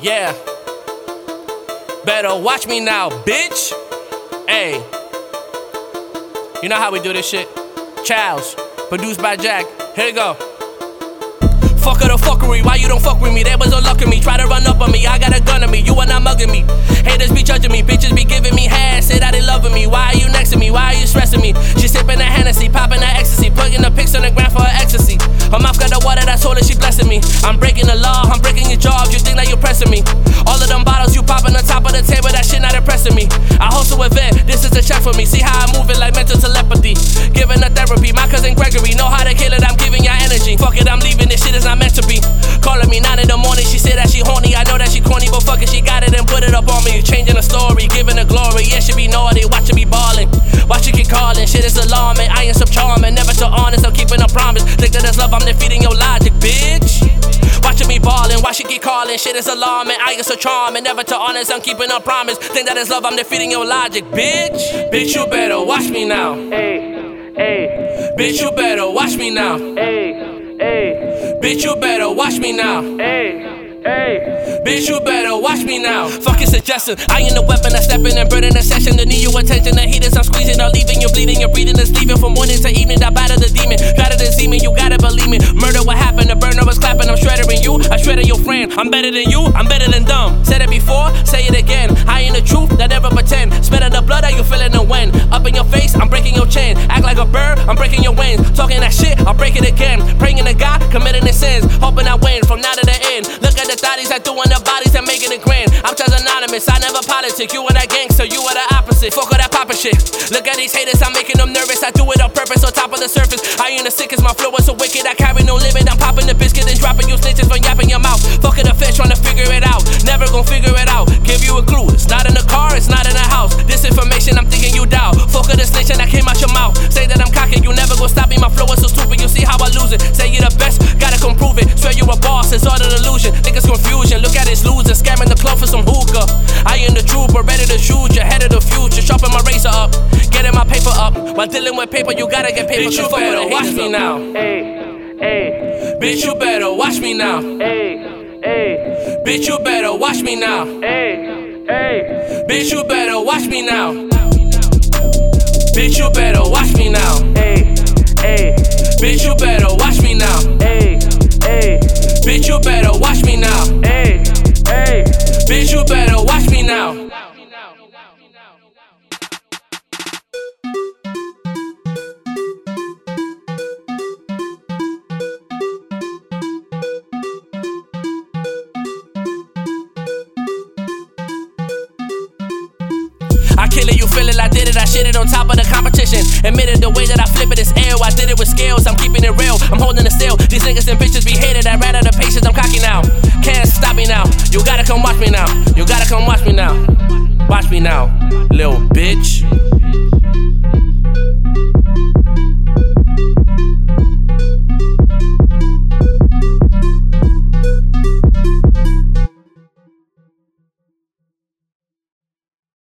Yeah. Better watch me now, bitch. Hey. You know how we do this shit? Charles, produced by Jac. Here we go. Fuck of the fuckery, why you don't fuck with me? There was no luck in me. Try to run up on me, I got a gun on me. You are not mugging me. Haters be judging me, bitches be giving me of the table, that shit not impressing me. I host an event, this is a check for me. See how I move it like mental telepathy. Giving a therapy, my cousin Gregory know how to kill it. I'm giving y'all energy. Fuck it, I'm leaving. This shit is not meant to be. Calling me nine in the morning, she said that she horny. I know that she corny, but fuck it, she got it and put it up on me. Changing the story, giving the glory. Yeah, she be naughty, watching me ballin'. Watch keep calling, shit is alarming. Calling? Shit is alarming. I am so charming, never to honest. I'm keeping a promise. Think that it's love, I'm defeating your logic, bitch. Bitch, you better watch me now. Hey, hey, Bitch, you better watch me now. hey, hey, Bitch, you better watch me now. hey, hey. Bitch, you better watch me now. Fucking suggestion. I ain't the weapon. I step in and burn in the session. The need you attention. The heat is I'm squeezing. I'm leaving you bleeding. You're breathing and sleeping from morning to evening. I batter the demon. Batter the demon. You gotta believe me. Murder what happened. The clapping. I'm shredding you. I shredded your friend. I'm better than you. I'm better than dumb. Said it before. Say it again. I ain't the truth. I never pretend. Spitting the blood. Are you feeling the wind? Up in your face. I'm breaking your chain. Act like a bird. I'm breaking your wings. Talking that shit. I'll break it again. Praying to God. Committing the sins. Hoping I win from now to the end. Look at the thotties that doing the bodies and making it grand. I'm just anonymous, I never politic. You are that gangster, you are the opposite. Fuck all that poppin' shit. Look at these haters, I'm making. I do it on purpose, on top of the surface. I ain't the sickest, my flow is so wicked. I carry no limit. I'm popping the biscuit and dropping you snitches from yapping your mouth. Fucking the fish, trying to figure it out. Never gon' figure it out. Give you a clue. It's not in the car, it's not in the house. This information, I'm thinking you doubt. Fuck the snitch and I came out your mouth. Say that I'm cocky, you never gon' stop me. My flow is so stupid, you see how I lose it. Say you're the best, gotta come prove it. Swear you a boss, it's all an illusion. Think it's confusion. Look at this loser, scamming the club for some hookah. I am the trooper, ready to shoot paper up. While dealing with paper, you gotta get paper. Bitch, you better watch me now. Hey, hey, Bitch, you better watch me now. hey, hey, Bitch, you better watch me now. hey, hey, Bitch, you better watch me now. Bitch, you better watch me now. hey, hey, Bitch, you better watch me now. hey, hey, Bitch, you better watch me now. hey, hey. Bitch, you better watch me now. It, I did it, I shit it on top of the competition. Admitted the way that I flip it is ill. I did it with skills, I'm keeping it real, I'm holding it still. These niggas and bitches be hated, I ran out of patience, I'm cocky now. Can't stop me now, you gotta come watch me now. You gotta come watch me now. Watch me now, little bitch.